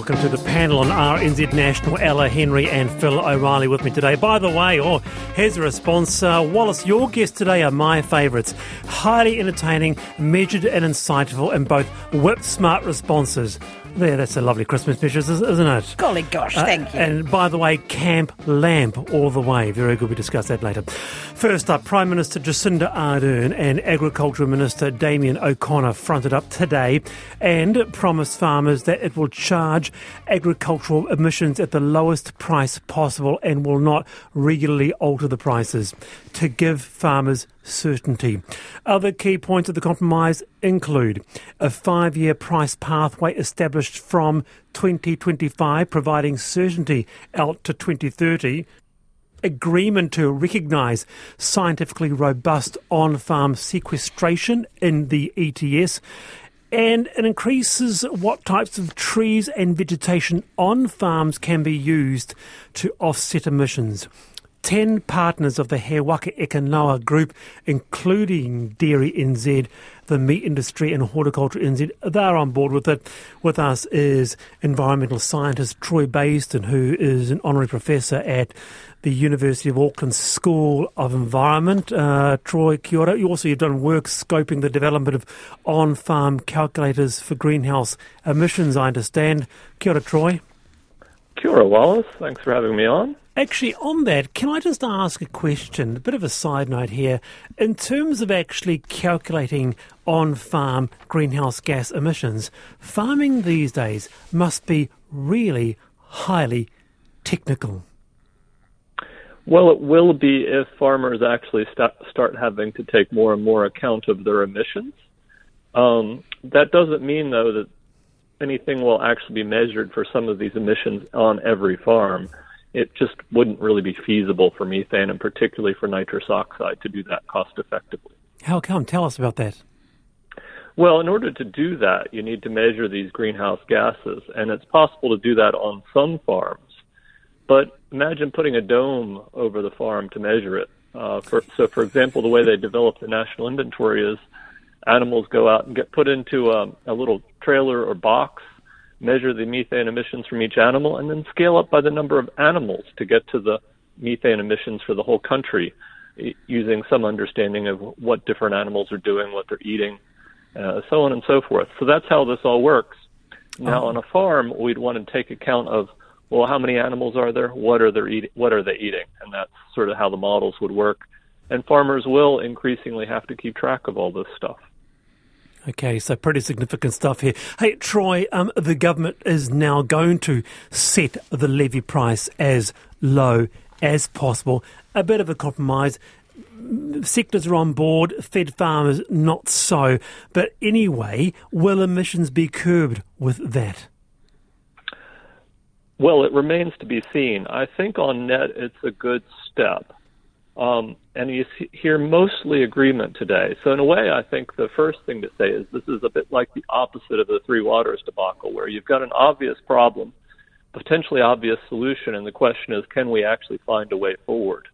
Welcome to the panel on RNZ National. Ella Henry and Phil O'Reilly with me today. By the way, oh, here's a response. Uh, Wallace, your guests today are my favourites. Highly entertaining, measured and insightful, and both whip smart responses. There, that's a lovely Christmas picture, isn't it? Golly gosh, uh, thank you. And by the way, Camp Lamp all the way. Very good. We discuss that later. First up, Prime Minister Jacinda Ardern and Agriculture Minister Damien O'Connor fronted up today and promised farmers that it will charge agricultural emissions at the lowest price possible and will not regularly alter the prices to give farmers certainty. Other key points of the compromise include a five year price pathway established from 2025, providing certainty out to 2030. Agreement to recognise scientifically robust on farm sequestration in the ETS, and it increases what types of trees and vegetation on farms can be used to offset emissions. 10 partners of the He Ekanoa group, including Dairy NZ, the meat industry, and Horticulture NZ, they're on board with it. With us is environmental scientist Troy Baisden, who is an honorary professor at the University of Auckland School of Environment. Uh, Troy, kia ora. You also, you've done work scoping the development of on-farm calculators for greenhouse emissions, I understand. Kia ora, Troy. Kia ora, Wallace. Thanks for having me on. Actually, on that, can I just ask a question? A bit of a side note here. In terms of actually calculating on farm greenhouse gas emissions, farming these days must be really highly technical. Well, it will be if farmers actually st- start having to take more and more account of their emissions. Um, that doesn't mean, though, that anything will actually be measured for some of these emissions on every farm it just wouldn't really be feasible for methane and particularly for nitrous oxide to do that cost effectively. How come? Tell us about that. Well, in order to do that, you need to measure these greenhouse gases, and it's possible to do that on some farms. But imagine putting a dome over the farm to measure it. Uh, for, so, for example, the way they develop the national inventory is animals go out and get put into a, a little trailer or box measure the methane emissions from each animal, and then scale up by the number of animals to get to the methane emissions for the whole country using some understanding of what different animals are doing, what they're eating, uh, so on and so forth. So that's how this all works. Now, on a farm, we'd want to take account of well, how many animals are there? What are they eating? What are they eating? And that's sort of how the models would work. And farmers will increasingly have to keep track of all this stuff. Okay, so pretty significant stuff here. Hey, Troy, um, the government is now going to set the levy price as low as possible. A bit of a compromise. Sectors are on board, fed farmers not so. But anyway, will emissions be curbed with that? Well, it remains to be seen. I think on net it's a good step. Um, and you hear mostly agreement today. So, in a way, I think the first thing to say is this is a bit like the opposite of the Three Waters debacle, where you've got an obvious problem, potentially obvious solution, and the question is can we actually find a way forward?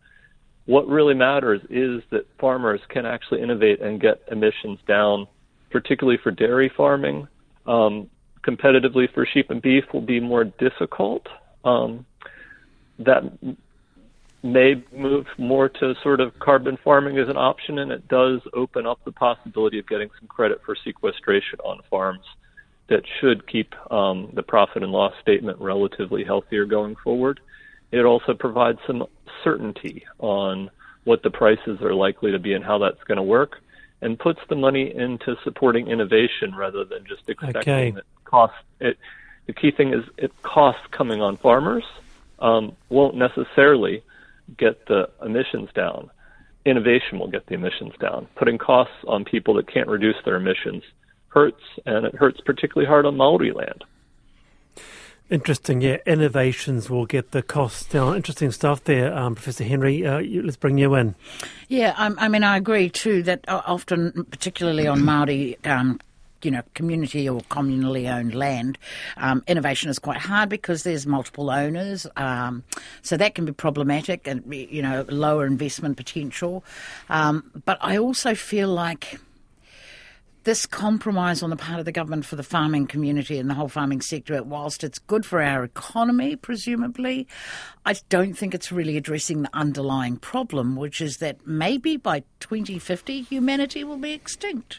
What really matters is that farmers can actually innovate and get emissions down, particularly for dairy farming. Um, competitively for sheep and beef will be more difficult. Um, that may move more to sort of carbon farming as an option, and it does open up the possibility of getting some credit for sequestration on farms that should keep um, the profit and loss statement relatively healthier going forward. It also provides some certainty on what the prices are likely to be and how that's going to work, and puts the money into supporting innovation rather than just expecting okay. that cost. It, the key thing is it costs coming on farmers um, won't necessarily get the emissions down. Innovation will get the emissions down. Putting costs on people that can't reduce their emissions hurts, and it hurts particularly hard on Maori land. Interesting, yeah. Innovations will get the costs down. Interesting stuff there, um, Professor Henry. Uh, you, let's bring you in. Yeah, I, I mean, I agree too that uh, often, particularly on Maori um, you know, community or communally owned land, um, innovation is quite hard because there's multiple owners. Um, so that can be problematic and, you know, lower investment potential. Um, but I also feel like this compromise on the part of the government for the farming community and the whole farming sector, whilst it's good for our economy, presumably, I don't think it's really addressing the underlying problem, which is that maybe by 2050 humanity will be extinct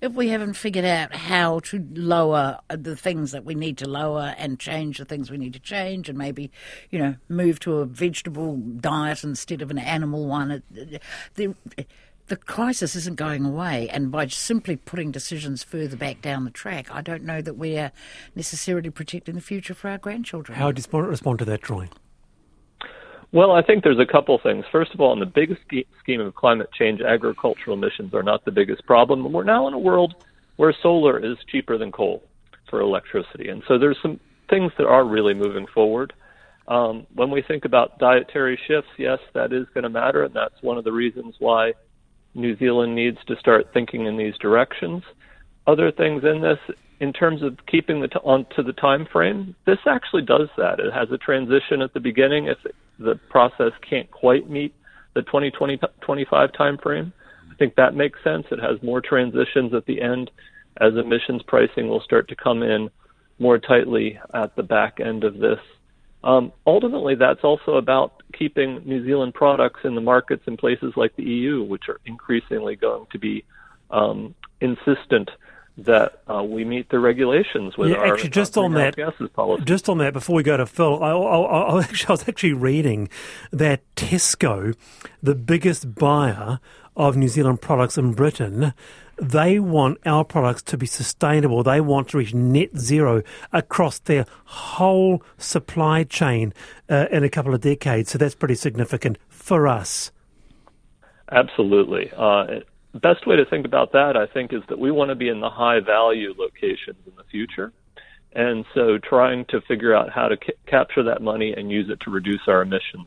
if we haven't figured out how to lower the things that we need to lower and change the things we need to change and maybe, you know, move to a vegetable diet instead of an animal one. The, the crisis isn't going away, and by simply putting decisions further back down the track, I don't know that we are necessarily protecting the future for our grandchildren. How do you respond to that, Troy? Well, I think there's a couple things. First of all, in the biggest scheme of climate change, agricultural emissions are not the biggest problem. We're now in a world where solar is cheaper than coal for electricity. And so there's some things that are really moving forward. Um, when we think about dietary shifts, yes, that is going to matter, and that's one of the reasons why New Zealand needs to start thinking in these directions. Other things in this, in terms of keeping the t- on to the time frame, this actually does that. It has a transition at the beginning if the process can't quite meet the 2020 25 time frame. I think that makes sense. It has more transitions at the end as emissions pricing will start to come in more tightly at the back end of this. Um, ultimately, that's also about keeping New Zealand products in the markets in places like the EU, which are increasingly going to be um, insistent that uh, we meet the regulations with yeah, our actually just on that policy. just on that before we go to Phil I, I, I, actually, I was actually reading that Tesco the biggest buyer of New Zealand products in Britain they want our products to be sustainable. They want to reach net zero across their whole supply chain uh, in a couple of decades. So that's pretty significant for us. Absolutely. Uh, best way to think about that, I think, is that we want to be in the high value locations in the future. And so trying to figure out how to ca- capture that money and use it to reduce our emissions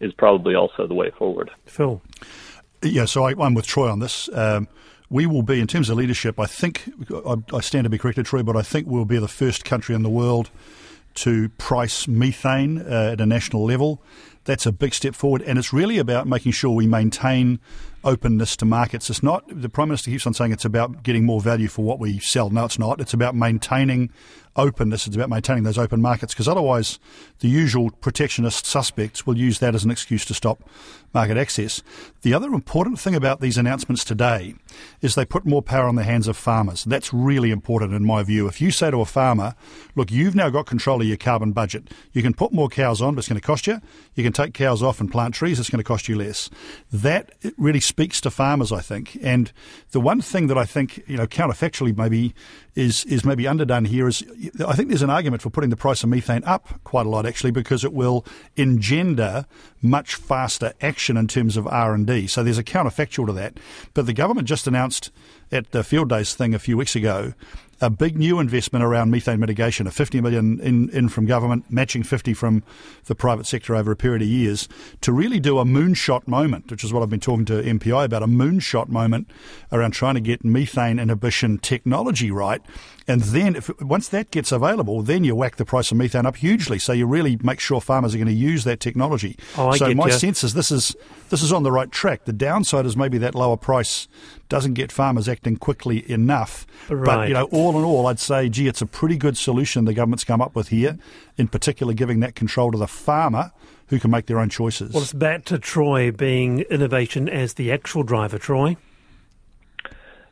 is probably also the way forward. Phil. Yeah, so I, am with Troy on this. Um, we will be, in terms of leadership, I think, I, I stand to be corrected, Troy, but I think we'll be the first country in the world to price methane uh, at a national level. That's a big step forward, and it's really about making sure we maintain openness to markets. It's not, the Prime Minister keeps on saying it's about getting more value for what we sell. No, it's not. It's about maintaining openness. It's about maintaining those open markets because otherwise the usual protectionist suspects will use that as an excuse to stop market access. The other important thing about these announcements today is they put more power in the hands of farmers. That's really important in my view. If you say to a farmer, look, you've now got control of your carbon budget. You can put more cows on, but it's going to cost you. You can take cows off and plant trees, it's going to cost you less. That really speaks to farmers, I think. And the one thing that I think, you know, counterfactually maybe is is maybe underdone here is I think there's an argument for putting the price of methane up quite a lot actually because it will engender much faster action in terms of R&D. So there's a counterfactual to that. But the government just announced at the field days thing a few weeks ago a big new investment around methane mitigation, a 50 million in, in from government, matching 50 from the private sector over a period of years, to really do a moonshot moment, which is what I've been talking to MPI about, a moonshot moment around trying to get methane inhibition technology right. And then if, once that gets available, then you whack the price of methane up hugely. So you really make sure farmers are going to use that technology. Oh, so my you. sense is this is this is on the right track. The downside is maybe that lower price doesn't get farmers acting quickly enough. Right. But you know, all in all, I'd say, gee, it's a pretty good solution the government's come up with here. In particular, giving that control to the farmer who can make their own choices. Well, it's back to Troy being innovation as the actual driver. Troy.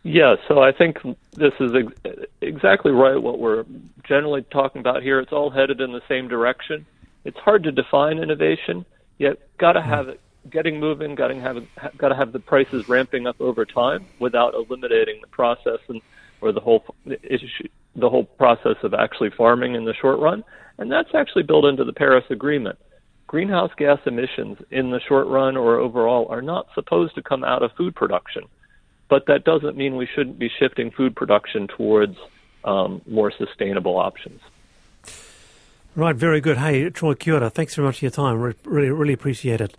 Yeah, so I think this is ex- exactly right what we're generally talking about here. It's all headed in the same direction. It's hard to define innovation, yet got to hmm. have it getting moving, got to have got to have the prices ramping up over time without eliminating the process and or the whole issue, the whole process of actually farming in the short run. And that's actually built into the Paris Agreement. Greenhouse gas emissions in the short run or overall are not supposed to come out of food production, but that doesn't mean we shouldn't be shifting food production towards um, more sustainable options. Right, very good. Hey, Troy Kia thanks very much for your time. Really, really appreciate it.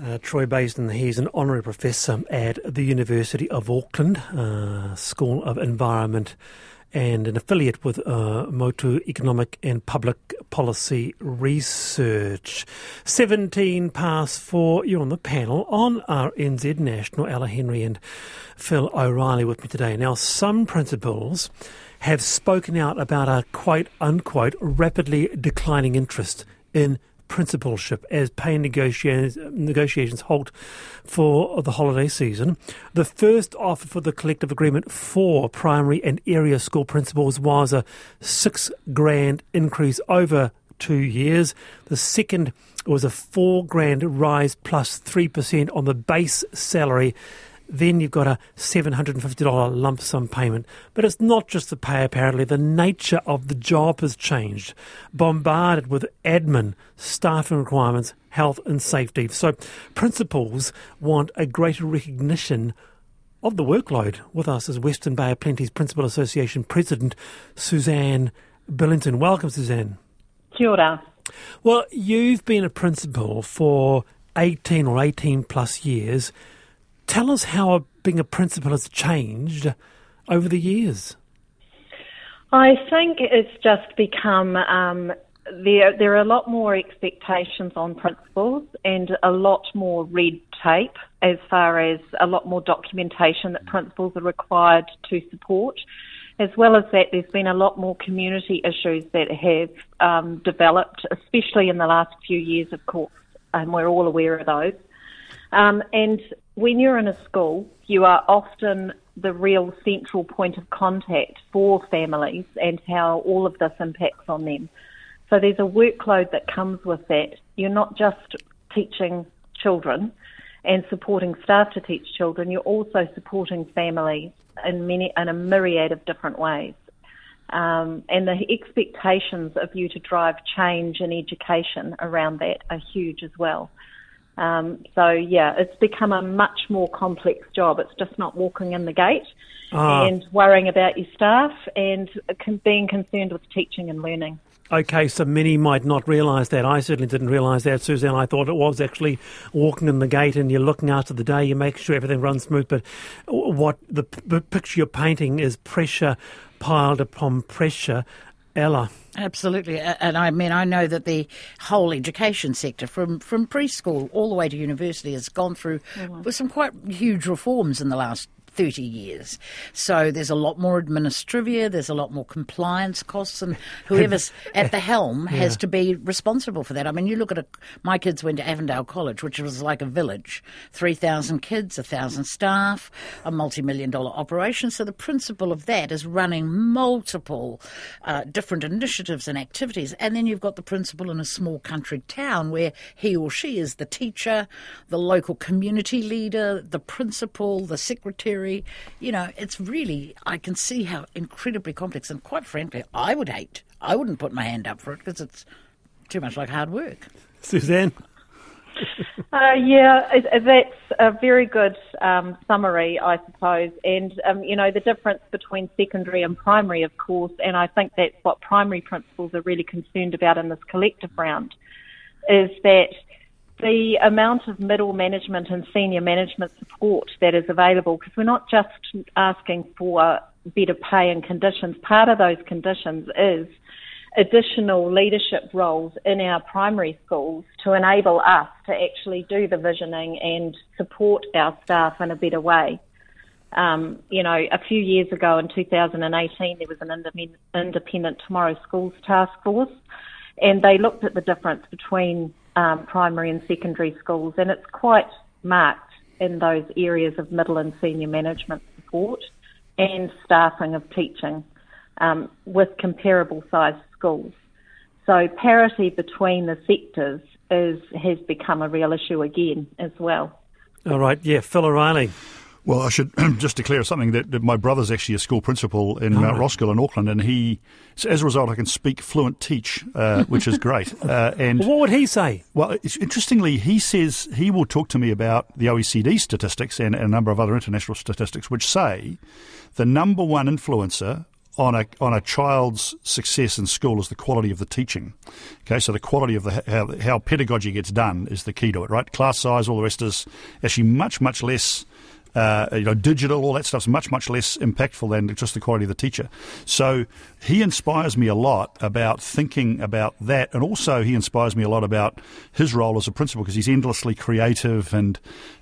Uh, Troy Baisden, he's an honorary professor at the University of Auckland, uh, School of Environment and an affiliate with uh, Motu Economic and Public Policy Research. 17 past four, you're on the panel on RNZ National. Ella Henry and Phil O'Reilly with me today. Now, some principals have spoken out about a quote unquote rapidly declining interest in principalship as pay negotiations, negotiations halt for the holiday season. The first offer for the collective agreement for primary and area school principals was a six grand increase over two years. The second was a four grand rise plus 3% on the base salary then you've got a $750 lump sum payment. But it's not just the pay, apparently. The nature of the job has changed, bombarded with admin, staffing requirements, health and safety. So principals want a greater recognition of the workload. With us is Western Bay of Plenty's Principal Association President, Suzanne Billington. Welcome, Suzanne. Kia ora. Well, you've been a principal for 18 or 18 plus years. Tell us how being a principal has changed over the years. I think it's just become um, there. There are a lot more expectations on principals and a lot more red tape as far as a lot more documentation that principals are required to support. As well as that, there's been a lot more community issues that have um, developed, especially in the last few years, of course, and we're all aware of those. Um, and when you're in a school, you are often the real central point of contact for families and how all of this impacts on them. So there's a workload that comes with that. You're not just teaching children and supporting staff to teach children, you're also supporting families in many in a myriad of different ways. Um, and the expectations of you to drive change in education around that are huge as well. Um, so yeah, it's become a much more complex job. It's just not walking in the gate ah. and worrying about your staff and being concerned with teaching and learning. Okay, so many might not realise that. I certainly didn't realise that, Suzanne. I thought it was actually walking in the gate and you're looking after the day, you make sure everything runs smooth. But what the, the picture you're painting is pressure piled upon pressure. Ella. Absolutely, and I mean I know that the whole education sector, from from preschool all the way to university, has gone through mm-hmm. with some quite huge reforms in the last 30 years. So there's a lot more administrivia, there's a lot more compliance costs, and whoever's at the helm yeah. has to be responsible for that. I mean, you look at a, my kids went to Avondale College, which was like a village 3,000 kids, 1,000 staff, a multi million dollar operation. So the principal of that is running multiple uh, different initiatives and activities. And then you've got the principal in a small country town where he or she is the teacher, the local community leader, the principal, the secretary you know, it's really, I can see how incredibly complex. And quite frankly, I would hate, I wouldn't put my hand up for it because it's too much like hard work. Suzanne? uh, yeah, that's a very good um, summary, I suppose. And, um, you know, the difference between secondary and primary, of course, and I think that's what primary principals are really concerned about in this collective round, is that the amount of middle management and senior management support that is available, because we're not just asking for better pay and conditions. Part of those conditions is additional leadership roles in our primary schools to enable us to actually do the visioning and support our staff in a better way. Um, you know, a few years ago in 2018, there was an independent Tomorrow Schools task force, and they looked at the difference between um, primary and secondary schools, and it's quite marked in those areas of middle and senior management support and staffing of teaching um, with comparable sized schools. So parity between the sectors is has become a real issue again as well. All right, yeah, Phil O'Reilly. Well, I should just declare something that, that, my brother's actually a school principal in oh. Mount Roskill in Auckland, and he, so as a result, I can speak fluent teach, uh, which is great. Uh, and what would he say? Well, interestingly, he says he will talk to me about the OECD statistics and, and a number of other international statistics, which say the number one influencer on a on a child's success in school is the quality of the teaching. Okay, so the quality of the how, how pedagogy gets done is the key to it, right? Class size, all the rest is actually much much less uh, you know, digital, all that stuff's much, much less impactful than just the quality of the teacher. So he inspires me a lot about thinking about that, and also he inspires me a lot about his role as a principal because he's endlessly creative and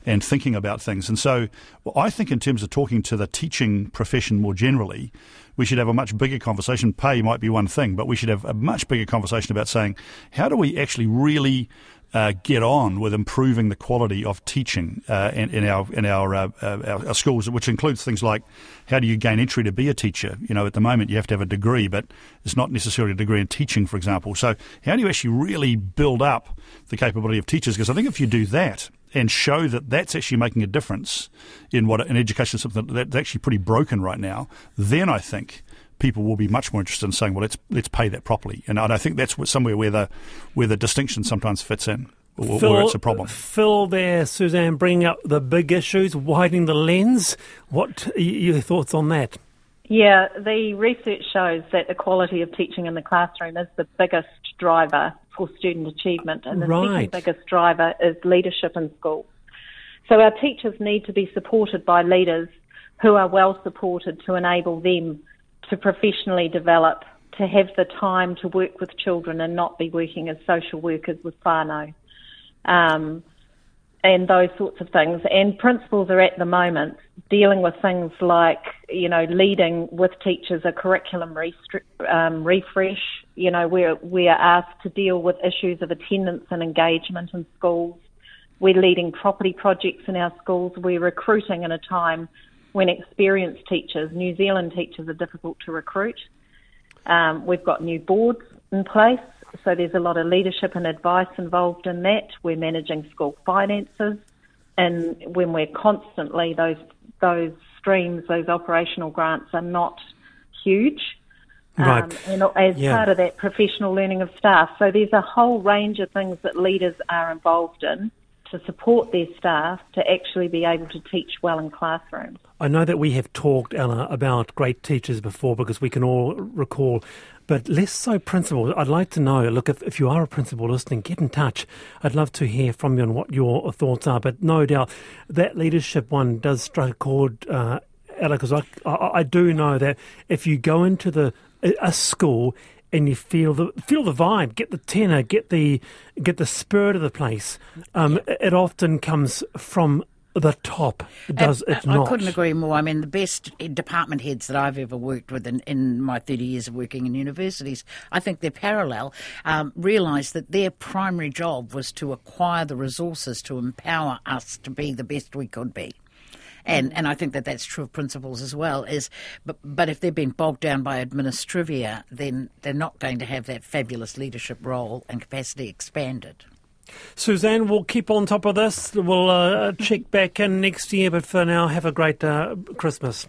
and thinking about things. And so well, I think in terms of talking to the teaching profession more generally, we should have a much bigger conversation. Pay might be one thing, but we should have a much bigger conversation about saying how do we actually really uh, get on with improving the quality of teaching uh, in, in, our in our, uh, uh, our, our schools, which includes things like how do you gain entry to be a teacher? You know, at the moment you have to have a degree, but it's not necessarily a degree in teaching, for example. So how do you actually really build up the capability of teachers? Because I think if you do that and show that that's actually making a difference in what an education system that's actually pretty broken right now, then I think people will be much more interested in saying, well, let's let's pay that properly. And I think that's somewhere where the where the distinction sometimes fits in. Or, Phil, or it's a problem. Phil, there, Suzanne, bringing up the big issues, widening the lens. What are your thoughts on that? Yeah, the research shows that the quality of teaching in the classroom is the biggest driver for student achievement, and the right. second biggest driver is leadership in schools. So our teachers need to be supported by leaders who are well supported to enable them to professionally develop, to have the time to work with children and not be working as social workers with whānau. Um, and those sorts of things. And principals are at the moment dealing with things like, you know, leading with teachers a curriculum restri- um, refresh. You know, we're, we are asked to deal with issues of attendance and engagement in schools. We're leading property projects in our schools. We're recruiting in a time when experienced teachers, New Zealand teachers, are difficult to recruit. Um, we've got new boards in place, so there's a lot of leadership and advice involved in that. We're managing school finances, and when we're constantly those those streams, those operational grants are not huge. Right. Um, and as yeah. part of that professional learning of staff. So there's a whole range of things that leaders are involved in to support their staff to actually be able to teach well in classrooms. I know that we have talked, Ella, about great teachers before because we can all recall, but less so principals. I'd like to know, look, if, if you are a principal listening, get in touch. I'd love to hear from you on what your thoughts are, but no doubt that leadership one does strike a chord, uh, Ella, because I, I, I do know that if you go into the a school and you feel the feel the vibe, get the tenor, get the get the spirit of the place. Um, it often comes from the top. Does it not? I couldn't agree more. I mean, the best department heads that I've ever worked with in, in my 30 years of working in universities, I think they're parallel, um, realised that their primary job was to acquire the resources to empower us to be the best we could be and and I think that that's true of principals as well. Is but but if they've been bogged down by administrivia, then they're not going to have that fabulous leadership role and capacity expanded. Suzanne, we'll keep on top of this. We'll uh, check back in next year, but for now, have a great uh, Christmas.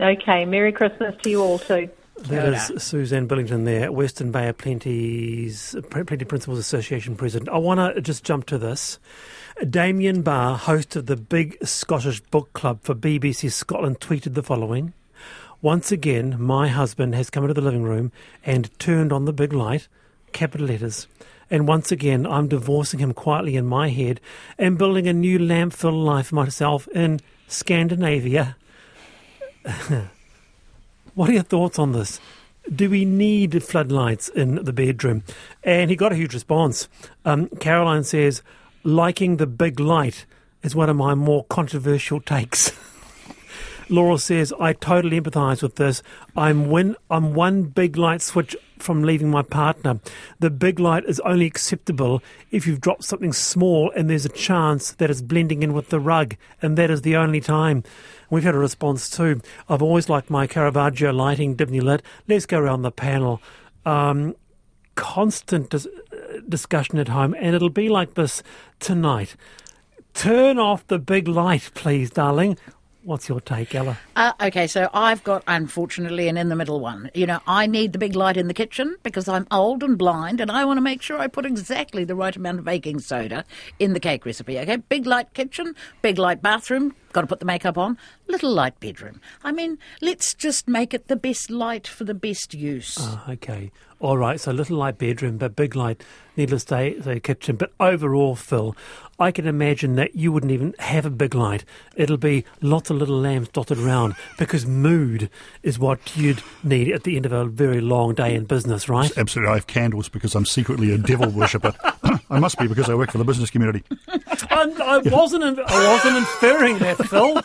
Okay, Merry Christmas to you all too. That is Suzanne Billington there, Western Bay of Plenty's Plenty Principals Association president. I want to just jump to this. Damian Barr, host of the Big Scottish Book Club for BBC Scotland, tweeted the following Once again, my husband has come into the living room and turned on the big light, capital letters. And once again, I'm divorcing him quietly in my head and building a new lamp filled life myself in Scandinavia. what are your thoughts on this? Do we need floodlights in the bedroom? And he got a huge response. Um, Caroline says, liking the big light is one of my more controversial takes. Laurel says, I totally empathise with this. I'm, I'm one big light switch from leaving my partner. The big light is only acceptable if you've dropped something small and there's a chance that it's blending in with the rug, and that is the only time. We've had a response too. I've always liked my Caravaggio lighting dimly lit. Let's go around the panel. Um, constant dis- discussion at home, and it'll be like this tonight. Turn off the big light, please, darling. What's your take, Ella? Uh, okay, so I've got, unfortunately, an in the middle one. You know, I need the big light in the kitchen because I'm old and blind and I want to make sure I put exactly the right amount of baking soda in the cake recipe. Okay, big light kitchen, big light bathroom, got to put the makeup on, little light bedroom. I mean, let's just make it the best light for the best use. Oh, okay. All right, so little light bedroom, but big light, needless to say, kitchen. But overall, Phil, I can imagine that you wouldn't even have a big light. It'll be lots of little lamps dotted around because mood is what you'd need at the end of a very long day in business, right? Absolutely. I have candles because I'm secretly a devil worshipper. I must be because I work for the business community. I, I wasn't. I wasn't inferring that, Phil.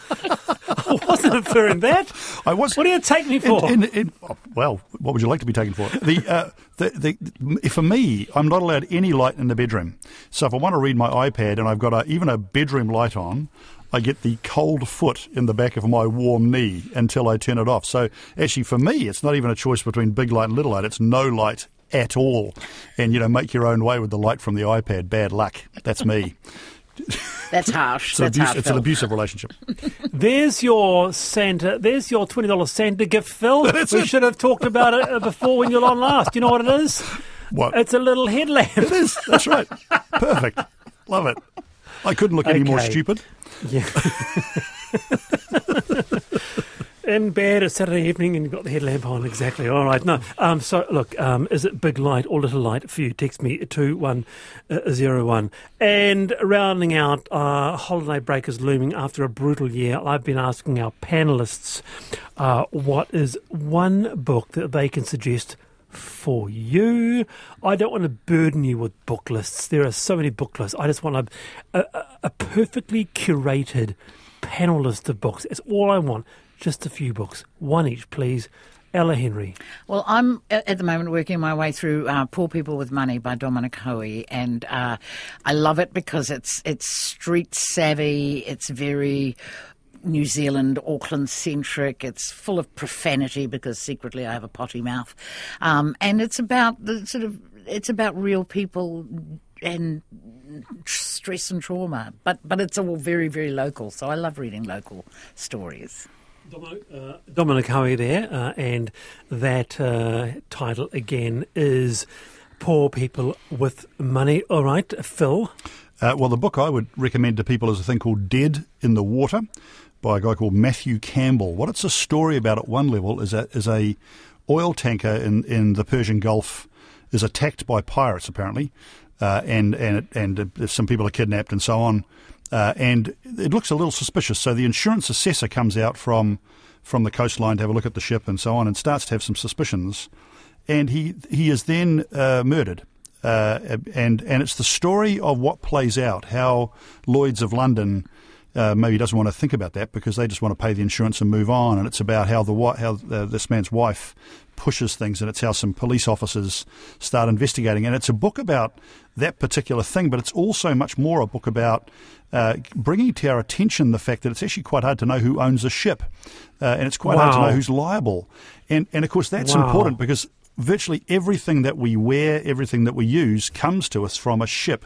I wasn't inferring that. I was. What do you take me for? In, in, in, oh, well, what would you like to be taken for? The, uh, the, the, for me, I'm not allowed any light in the bedroom. So if I want to read my iPad and I've got a, even a bedroom light on, I get the cold foot in the back of my warm knee until I turn it off. So actually, for me, it's not even a choice between big light and little light. It's no light at all. And, you know, make your own way with the light from the iPad. Bad luck. That's me. That's harsh. it's, That's an, abuse, harsh, it's an abusive relationship. There's your Santa. There's your twenty dollars Santa gift, Phil. we should have talked about it uh, before when you're on last. You know what it is? What? It's a little headlamp. It is. That's right. Perfect. Love it. I couldn't look any more stupid. Yeah. In bed, it's Saturday evening, and you've got the headlamp on. Exactly. All right. No. Um. So look. Um. Is it big light or little light for you? Text me two one uh, zero one. And rounding out, uh, holiday break is looming after a brutal year. I've been asking our panelists, uh, what is one book that they can suggest for you. I don't want to burden you with book lists. There are so many book lists. I just want a, a, a perfectly curated panel list of books. It's all I want. Just a few books. One each, please. Ella Henry. Well, I'm at the moment working my way through uh, "Poor People with Money" by Dominic Hoey, and uh, I love it because it's it's street savvy. It's very New Zealand, Auckland centric. It's full of profanity because secretly I have a potty mouth, um, and it's about the sort of it's about real people and stress and trauma. But but it's all very very local. So I love reading local stories. Dominic, uh, Dominic there, uh, and that uh, title again is Poor People with Money. All right, Phil. Uh, well, the book I would recommend to people is a thing called Dead in the Water by a guy called Matthew Campbell. What it's a story about at one level is a, is a oil tanker in, in the Persian Gulf is attacked by pirates, apparently, uh, and, and, and some people are kidnapped and so on. Uh, and it looks a little suspicious. So the insurance assessor comes out from from the coastline to have a look at the ship and so on, and starts to have some suspicions. And he he is then uh, murdered. Uh, and and it's the story of what plays out, how Lloyd's of London uh, maybe doesn't want to think about that because they just want to pay the insurance and move on. And it's about how the how uh, this man's wife pushes things, and it's how some police officers start investigating. And it's a book about that particular thing, but it's also much more a book about uh, bringing to our attention the fact that it's actually quite hard to know who owns a ship, uh, and it's quite hard to know who's liable. And and of course that's Wow. important because virtually everything that we wear, everything that we use, comes to us from a ship,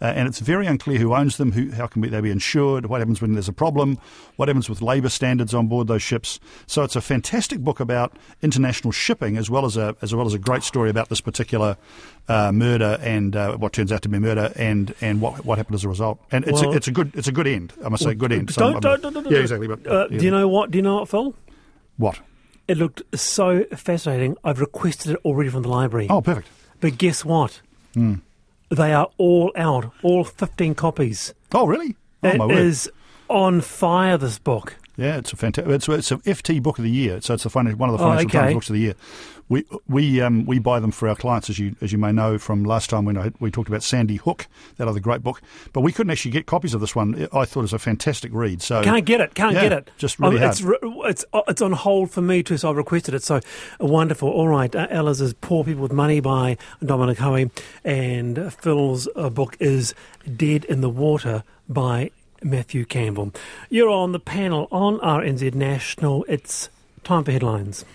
uh, and it's very unclear who owns them. Who, how can we, they be insured? What happens when there's a problem? What happens with labour standards on board those ships? So it's a fantastic book about international shipping, as well as a as well as a great story about this particular uh, murder and uh, what turns out to be murder, and, and what what happened as a result. And it's Well- a, it's a good it's a good end. I must say, good end. So Don't, I'm- don't, don't, don't, yeah, exactly. But, Uh, yeah. Do you know what? Do you know what, Phil? what? It looked so fascinating. I've requested it already from the library. Oh, perfect. But guess what? Hmm. They are all out, all 15 copies. Oh, really? Oh, It my word. is on fire, this book. Yeah, it's a fantastic. It's, it's a FT book of the year. So it's a fin- one of the Oh, financial okay. Times books of the year. We we um, we buy them for our clients, as you as you may know from last time when I, we talked about Sandy Hook, that other great book. But we couldn't actually get copies of this one. I thought it was a fantastic read. So Can't get it. Can't Yeah, get it. just really Oh, it's, hard. re- it's uh, it's on hold for me too, so I've requested it. So uh, wonderful. All right, uh, Ella's is "Poor People with Money" by Dominic Hoey, and Phil's uh, book is "Dead in the Water" by Matthew Campbell. You're on the panel on RNZ National. It's time for headlines.